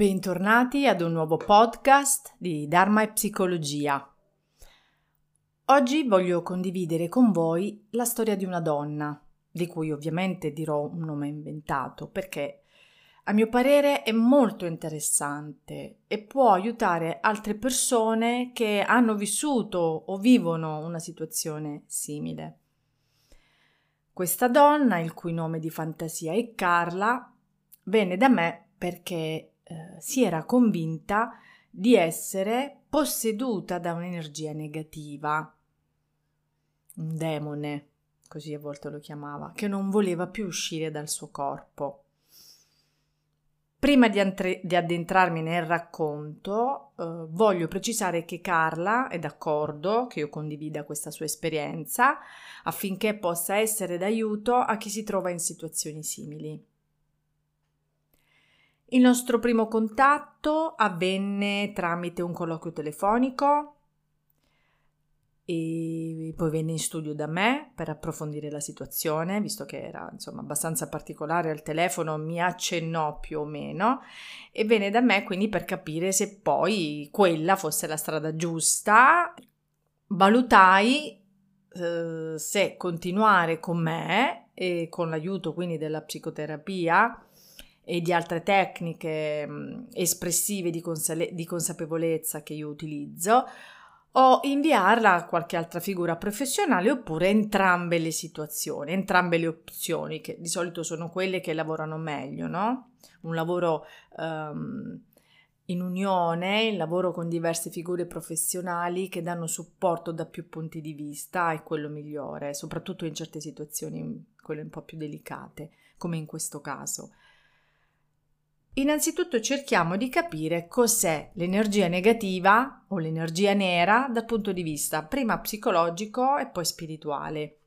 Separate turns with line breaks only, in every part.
Bentornati ad un nuovo podcast di Dharma e Psicologia. Oggi voglio condividere con voi la storia di una donna, di cui ovviamente dirò un nome inventato, perché a mio parere è molto interessante e può aiutare altre persone che hanno vissuto o vivono una situazione simile. Questa donna, il cui nome di fantasia è Carla, venne da me perché eh, si era convinta di essere posseduta da un'energia negativa, un demone, così a volte lo chiamava, che non voleva più uscire dal suo corpo. Prima di, antre- di addentrarmi nel racconto, eh, voglio precisare che Carla è d'accordo che io condivida questa sua esperienza affinché possa essere d'aiuto a chi si trova in situazioni simili. Il nostro primo contatto avvenne tramite un colloquio telefonico e poi venne in studio da me per approfondire la situazione, visto che era insomma abbastanza particolare al telefono, mi accennò più o meno e venne da me quindi per capire se poi quella fosse la strada giusta. Valutai eh, se continuare con me e con l'aiuto quindi della psicoterapia e di altre tecniche espressive di, consale- di consapevolezza che io utilizzo, o inviarla a qualche altra figura professionale oppure entrambe le situazioni, entrambe le opzioni, che di solito sono quelle che lavorano meglio, no? Un lavoro um, in unione, il lavoro con diverse figure professionali che danno supporto da più punti di vista è quello migliore, soprattutto in certe situazioni, quelle un po' più delicate, come in questo caso. Innanzitutto cerchiamo di capire cos'è l'energia negativa o l'energia nera dal punto di vista prima psicologico e poi spirituale.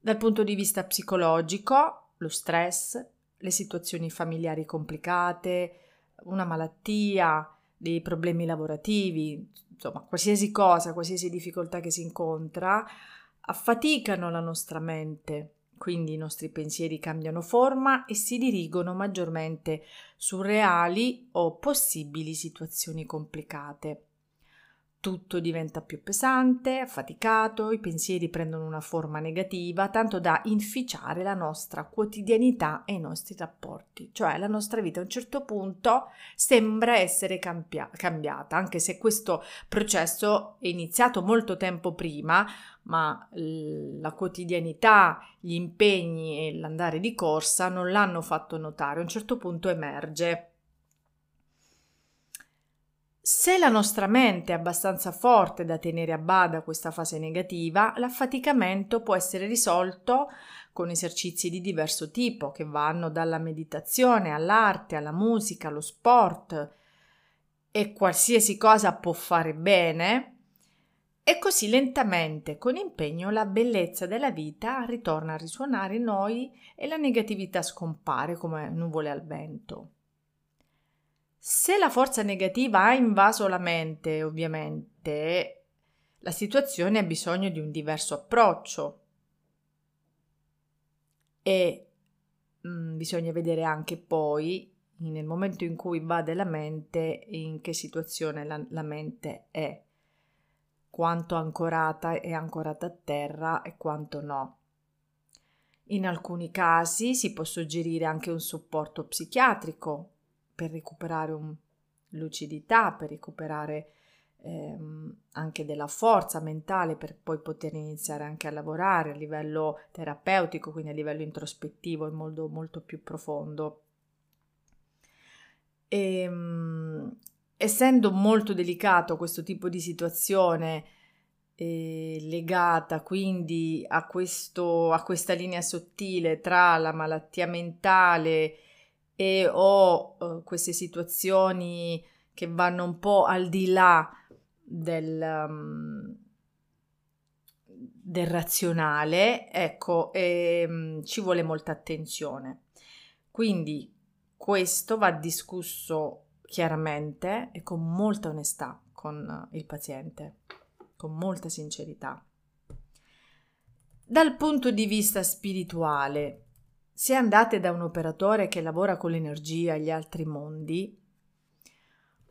Dal punto di vista psicologico, lo stress, le situazioni familiari complicate, una malattia, dei problemi lavorativi, insomma, qualsiasi cosa, qualsiasi difficoltà che si incontra, affaticano la nostra mente quindi i nostri pensieri cambiano forma e si dirigono maggiormente su reali o possibili situazioni complicate. Tutto diventa più pesante, affaticato, i pensieri prendono una forma negativa, tanto da inficiare la nostra quotidianità e i nostri rapporti. Cioè la nostra vita a un certo punto sembra essere cambia- cambiata, anche se questo processo è iniziato molto tempo prima, ma la quotidianità, gli impegni e l'andare di corsa non l'hanno fatto notare. A un certo punto emerge se la nostra mente è abbastanza forte da tenere a bada questa fase negativa, l'affaticamento può essere risolto con esercizi di diverso tipo che vanno dalla meditazione all'arte, alla musica, allo sport e qualsiasi cosa può fare bene. E così lentamente, con impegno, la bellezza della vita ritorna a risuonare in noi e la negatività scompare come nuvole al vento. Se la forza negativa ha invaso la mente, ovviamente, la situazione ha bisogno di un diverso approccio e mh, mm, bisogna vedere anche poi, nel momento in cui invade la mente, in che situazione la, la mente è, quanto ancorata è ancorata a terra e quanto no. In alcuni casi si può suggerire anche un supporto psichiatrico per recuperare un, lucidità, per recuperare ehm, anche della forza mentale per poi poter iniziare anche a lavorare a livello terapeutico, quindi a livello introspettivo e molto, molto più profondo. E, ehm, essendo molto delicato questo tipo di situazione eh, legata quindi a, questo, a questa linea sottile tra la malattia mentale e ho uh, queste situazioni che vanno un po' al di là del, um, del razionale, ecco, e, um, ci vuole molta attenzione. Quindi questo va discusso chiaramente e con molta onestà con il paziente, con molta sincerità. Dal punto di vista spirituale, se andate da un operatore che lavora con l'energia e gli altri mondi,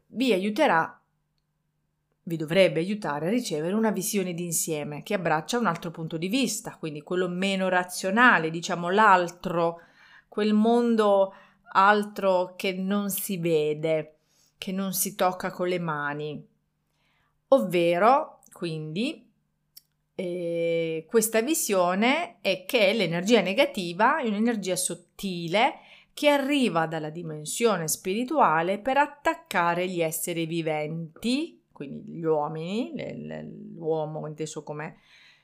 vi aiuterà, vi dovrebbe aiutare a ricevere una visione d'insieme che abbraccia un altro punto di vista, quindi quello meno razionale, diciamo l'altro, quel mondo altro che non si vede, che non si tocca con le mani. Ovvero, quindi, eh, questa visione è che l'energia negativa è un'energia sottile che arriva dalla dimensione spirituale per attaccare gli esseri viventi, quindi gli uomini, l'uomo inteso come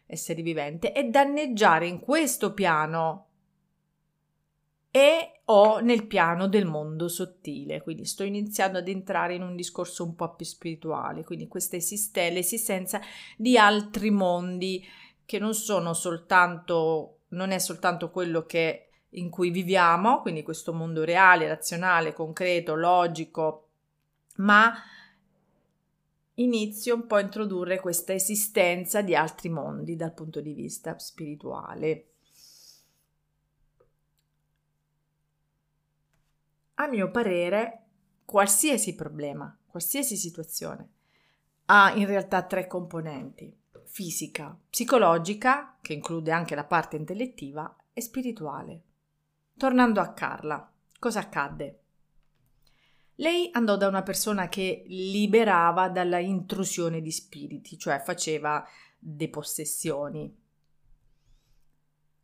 essere vivente, e danneggiare in questo piano e o nel piano del mondo sottile. Quindi sto iniziando ad entrare in un discorso un po' più spirituale, quindi questa esiste, l'esistenza di altri mondi che non sono soltanto, non è soltanto quello che in cui viviamo, quindi questo mondo reale, razionale, concreto, logico, ma inizio un po' a introdurre questa esistenza di altri mondi dal punto di vista spirituale. Mio parere, qualsiasi problema, qualsiasi situazione ha in realtà tre componenti: fisica, psicologica, che include anche la parte intellettiva, e spirituale. Tornando a Carla, cosa accadde? Lei andò da una persona che liberava dalla intrusione di spiriti, cioè faceva depossessioni.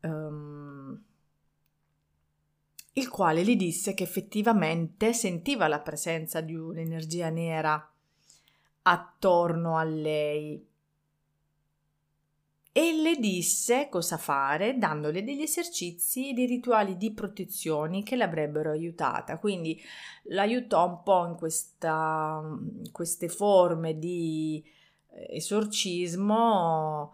Um, il quale gli disse che effettivamente sentiva la presenza di un'energia nera attorno a lei e le disse cosa fare dandole degli esercizi e dei rituali di protezione che l'avrebbero aiutata. Quindi l'aiutò un po' in questa, queste forme di eh, esorcismo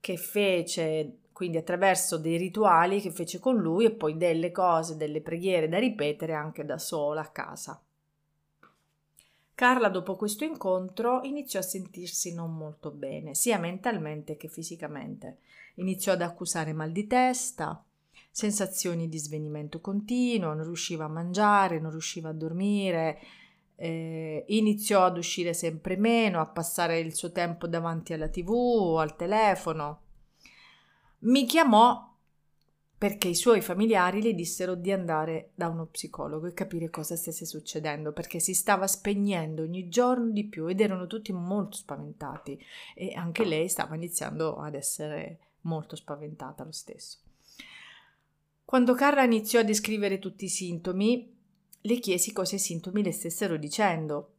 che fece quindi attraverso dei rituali che fece con lui e poi delle cose, delle preghiere da ripetere anche da sola a casa. Carla dopo questo incontro iniziò a sentirsi non molto bene, sia mentalmente che fisicamente. Iniziò ad accusare mal di testa, sensazioni di svenimento continuo, non riusciva a mangiare, non riusciva a dormire, eh, iniziò ad uscire sempre meno, a passare il suo tempo davanti alla tv o al telefono. Mi chiamò perché i suoi familiari le dissero di andare da uno psicologo e capire cosa stesse succedendo, perché si stava spegnendo ogni giorno di più ed erano tutti molto spaventati e anche lei stava iniziando ad essere molto spaventata lo stesso. Quando Carla iniziò a descrivere tutti i sintomi, le chiesi cosa i sintomi le stessero dicendo.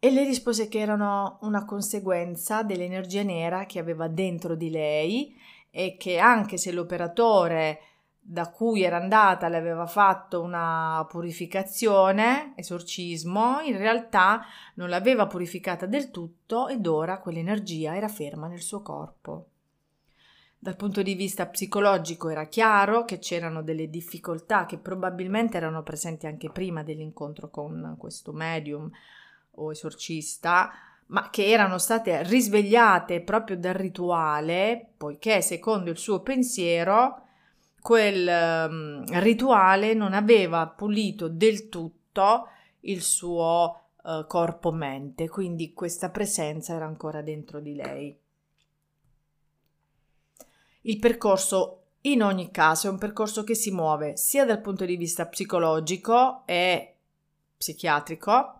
E le rispose che erano una conseguenza dell'energia nera che aveva dentro di lei e che anche se l'operatore da cui era andata le aveva fatto una purificazione, esorcismo, in realtà non l'aveva purificata del tutto ed ora quell'energia era ferma nel suo corpo. Dal punto di vista psicologico era chiaro che c'erano delle difficoltà che probabilmente erano presenti anche prima dell'incontro con questo medium o esorcista, ma che erano state risvegliate proprio dal rituale, poiché secondo il suo pensiero quel um, rituale non aveva pulito del tutto il suo uh, corpo-mente, quindi questa presenza era ancora dentro di lei. Il percorso in ogni caso è un percorso che si muove sia dal punto di vista psicologico e psichiatrico,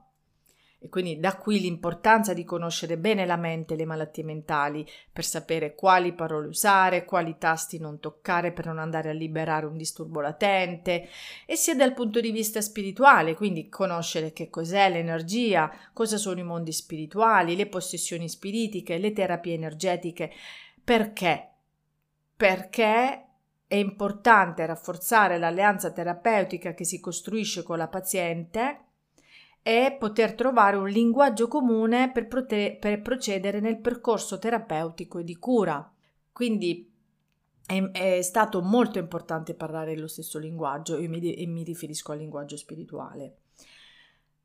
e quindi da qui l'importanza di conoscere bene la mente e le malattie mentali per sapere quali parole usare, quali tasti non toccare per non andare a liberare un disturbo latente e sia dal punto di vista spirituale, quindi conoscere che cos'è l'energia, cosa sono i mondi spirituali, le possessioni spiritiche, le terapie energetiche. Perché? Perché è importante rafforzare l'alleanza terapeutica che si costruisce con la paziente è poter trovare un linguaggio comune per, prote- per procedere nel percorso terapeutico e di cura. Quindi è, è, stato molto importante parlare lo stesso linguaggio e mi, e mi riferisco al linguaggio spirituale.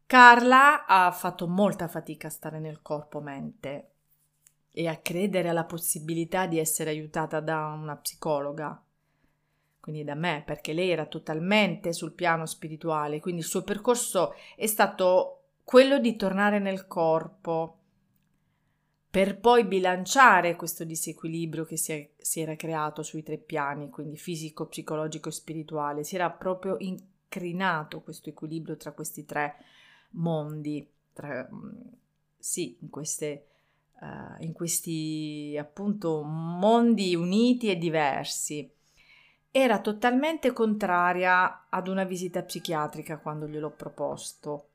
Carla ha fatto molta fatica a stare nel corpo-mente e a credere alla possibilità di essere aiutata da una psicologa. Quindi da me, perché lei era totalmente sul piano spirituale, quindi il suo percorso è stato quello di tornare nel corpo per poi bilanciare questo disequilibrio che si, è, si era creato sui tre piani, quindi fisico, psicologico e spirituale. Si era proprio incrinato questo equilibrio tra questi tre mondi, tra, sì, in, queste, uh, in questi appunto mondi uniti e diversi. Era totalmente contraria ad una visita psichiatrica quando gliel'ho proposto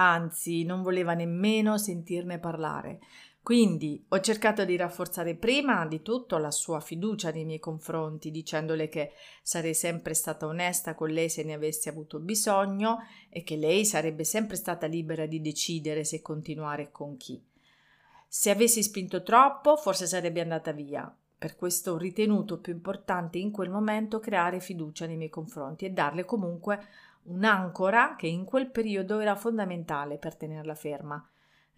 anzi non voleva nemmeno sentirne parlare. Quindi ho cercato di rafforzare prima di tutto la sua fiducia nei miei confronti, dicendole che sarei sempre stata onesta con lei se ne avessi avuto bisogno e che lei sarebbe sempre stata libera di decidere se continuare con chi. Se avessi spinto troppo, forse sarebbe andata via. Per questo ho ritenuto più importante in quel momento creare fiducia nei miei confronti e darle comunque un'ancora che in quel periodo era fondamentale per tenerla ferma,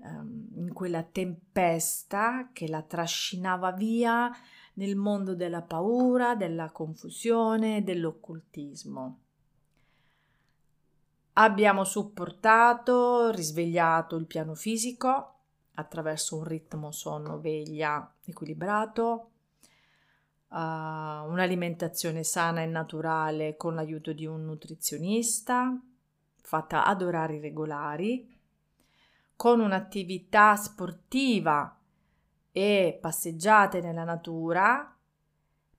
ehm, in quella tempesta che la trascinava via nel mondo della paura, della confusione, dell'occultismo. Abbiamo supportato, risvegliato il piano fisico attraverso un ritmo sonno-veglia equilibrato, uh, un'alimentazione sana e naturale con l'aiuto di un nutrizionista, fatta ad orari regolari, con un'attività sportiva e passeggiate nella natura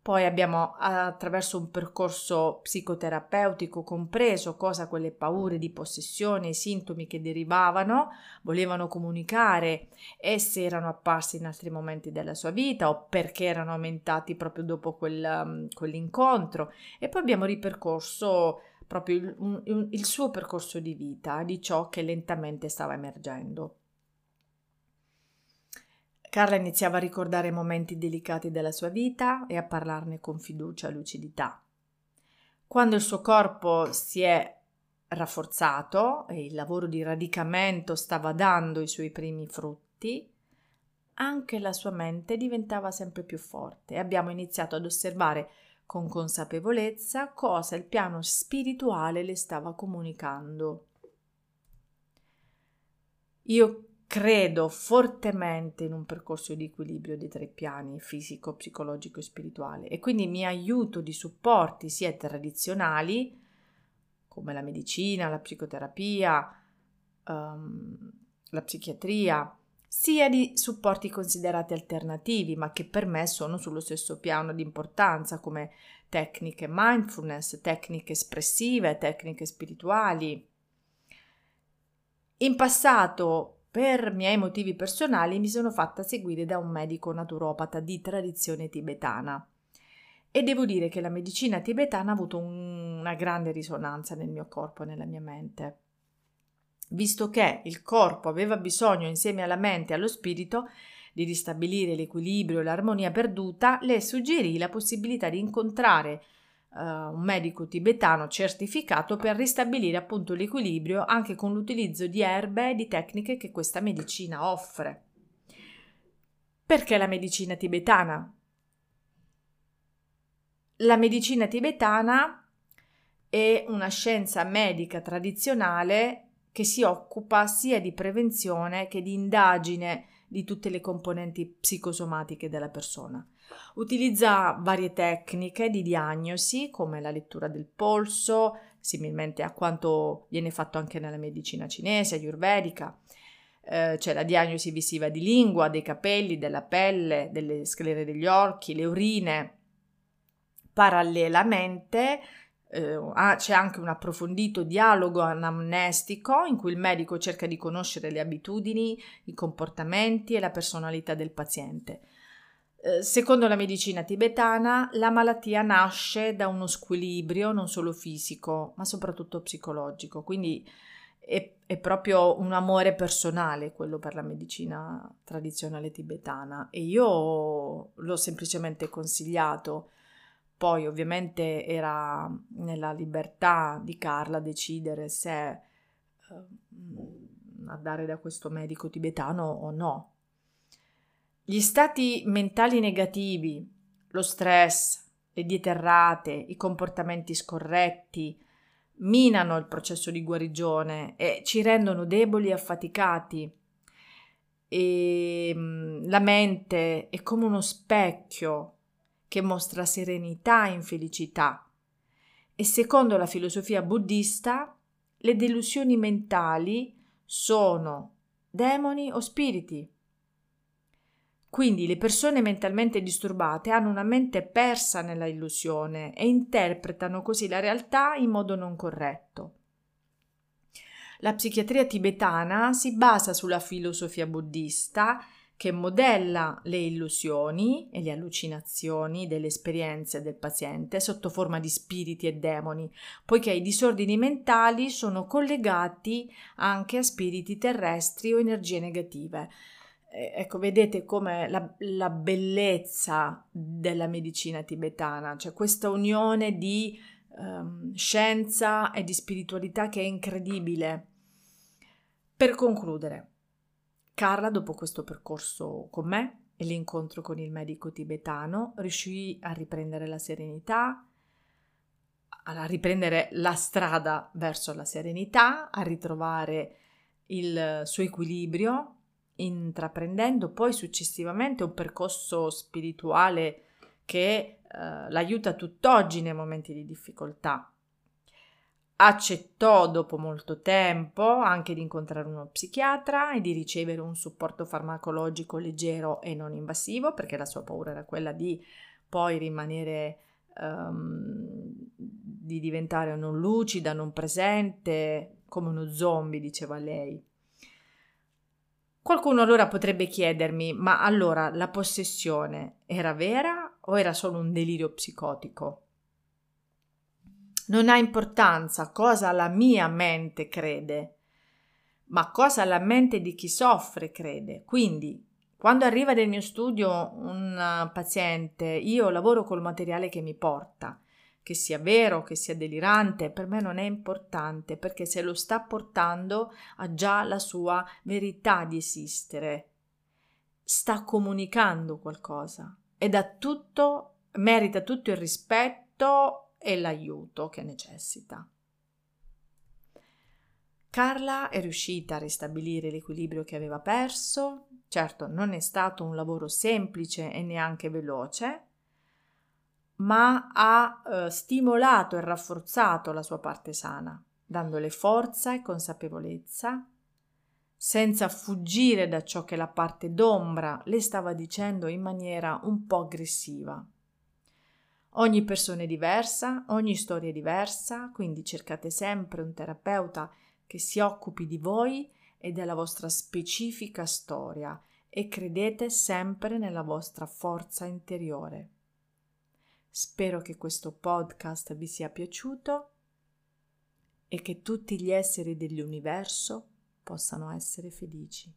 poi abbiamo attraverso un percorso psicoterapeutico compreso cosa quelle paure di possessione, i sintomi che derivavano, volevano comunicare e se erano apparsi in altri momenti della sua vita o perché erano aumentati proprio dopo quel, um, quell'incontro. E poi abbiamo ripercorso proprio il, il suo percorso di vita, di ciò che lentamente stava emergendo. Carla iniziava a ricordare momenti delicati della sua vita e a parlarne con fiducia e lucidità. Quando il suo corpo si è rafforzato e il lavoro di radicamento stava dando i suoi primi frutti, anche la sua mente diventava sempre più forte e abbiamo iniziato ad osservare con consapevolezza cosa il piano spirituale le stava comunicando. Io credo fortemente in un percorso di equilibrio dei tre piani fisico, psicologico e spirituale e quindi mi aiuto di supporti sia tradizionali come la medicina, la psicoterapia, um, la psichiatria, sia di supporti considerati alternativi, ma che per me sono sullo stesso piano di importanza, come tecniche mindfulness, tecniche espressive, tecniche spirituali. In passato per miei motivi personali mi sono fatta seguire da un medico naturopata di tradizione tibetana e devo dire che la medicina tibetana ha avuto un, una grande risonanza nel mio corpo e nella mia mente. Visto che il corpo aveva bisogno insieme alla mente e allo spirito di ristabilire l'equilibrio e l'armonia perduta, le suggerì la possibilità di incontrare un medico tibetano certificato per ristabilire appunto l'equilibrio anche con l'utilizzo di erbe e di tecniche che questa medicina offre. Perché la medicina tibetana? La medicina tibetana è una scienza medica tradizionale che si occupa sia di prevenzione che di indagine di tutte le componenti psicosomatiche della persona. Utilizza varie tecniche di diagnosi come la lettura del polso, similmente a quanto viene fatto anche nella medicina cinese, ayurvedica. Eh, c'è la diagnosi visiva di lingua, dei capelli, della pelle, delle sclere degli occhi, le urine. Parallelamente eh, c'è anche un approfondito dialogo anamnestico in cui il medico cerca di conoscere le abitudini, i comportamenti e la personalità del paziente. Eh, secondo la medicina tibetana, la malattia nasce da uno squilibrio non solo fisico, ma soprattutto psicologico. Quindi è, è, proprio un amore personale quello per la medicina tradizionale tibetana e io l'ho semplicemente consigliato. Poi ovviamente era nella libertà di Carla decidere se eh, andare da questo medico tibetano o no. Gli stati mentali negativi, lo stress, le diete errate, i comportamenti scorretti, minano il processo di guarigione e ci rendono deboli e affaticati. E mm, la mente è come uno specchio che mostra serenità e infelicità. E secondo la filosofia buddista, le delusioni mentali sono demoni o spiriti. Quindi le persone mentalmente disturbate hanno una mente persa nella illusione e interpretano così la realtà in modo non corretto. La psichiatria tibetana si basa sulla filosofia buddista che modella le illusioni e le allucinazioni delle esperienze del paziente sotto forma di spiriti e demoni, poiché i disordini mentali sono collegati anche a spiriti terrestri o energie negative. Eh, ecco, vedete come la, la, bellezza della medicina tibetana, cioè questa unione di um, scienza e di spiritualità che è incredibile. Per concludere, Carla, dopo questo percorso con me e l'incontro con il medico tibetano, riuscì a riprendere la serenità, a riprendere la strada verso la serenità, a ritrovare il suo equilibrio intraprendendo poi successivamente un percorso spirituale che eh, l'aiuta tutt'oggi nei momenti di difficoltà. Accettò dopo molto tempo anche di incontrare uno psichiatra e di ricevere un supporto farmacologico leggero e non invasivo, perché la sua paura era quella di poi rimanere um, di diventare non lucida, non presente, come uno zombie, diceva lei. Qualcuno allora potrebbe chiedermi, ma allora la possessione era vera o era solo un delirio psicotico? Non ha importanza cosa la mia mente crede, ma cosa la mente di chi soffre crede. Quindi, quando arriva nel mio studio un paziente, io lavoro col materiale che mi porta che sia vero, che sia delirante, per me non è importante perché se lo sta portando ha già la sua verità di esistere. Sta comunicando qualcosa ed ha tutto, merita tutto il rispetto e l'aiuto che necessita. Carla è riuscita a ristabilire l'equilibrio che aveva perso. Certo, non è stato un lavoro semplice e neanche veloce, ma ha eh, stimolato e rafforzato la sua parte sana, dandole forza e consapevolezza, senza fuggire da ciò che la parte d'ombra le stava dicendo in maniera un po' aggressiva. Ogni persona è diversa, ogni storia è diversa, quindi cercate sempre un terapeuta che si occupi di voi e della vostra specifica storia e credete sempre nella vostra forza interiore. Spero che questo podcast vi sia piaciuto e che tutti gli esseri dell'universo possano essere felici.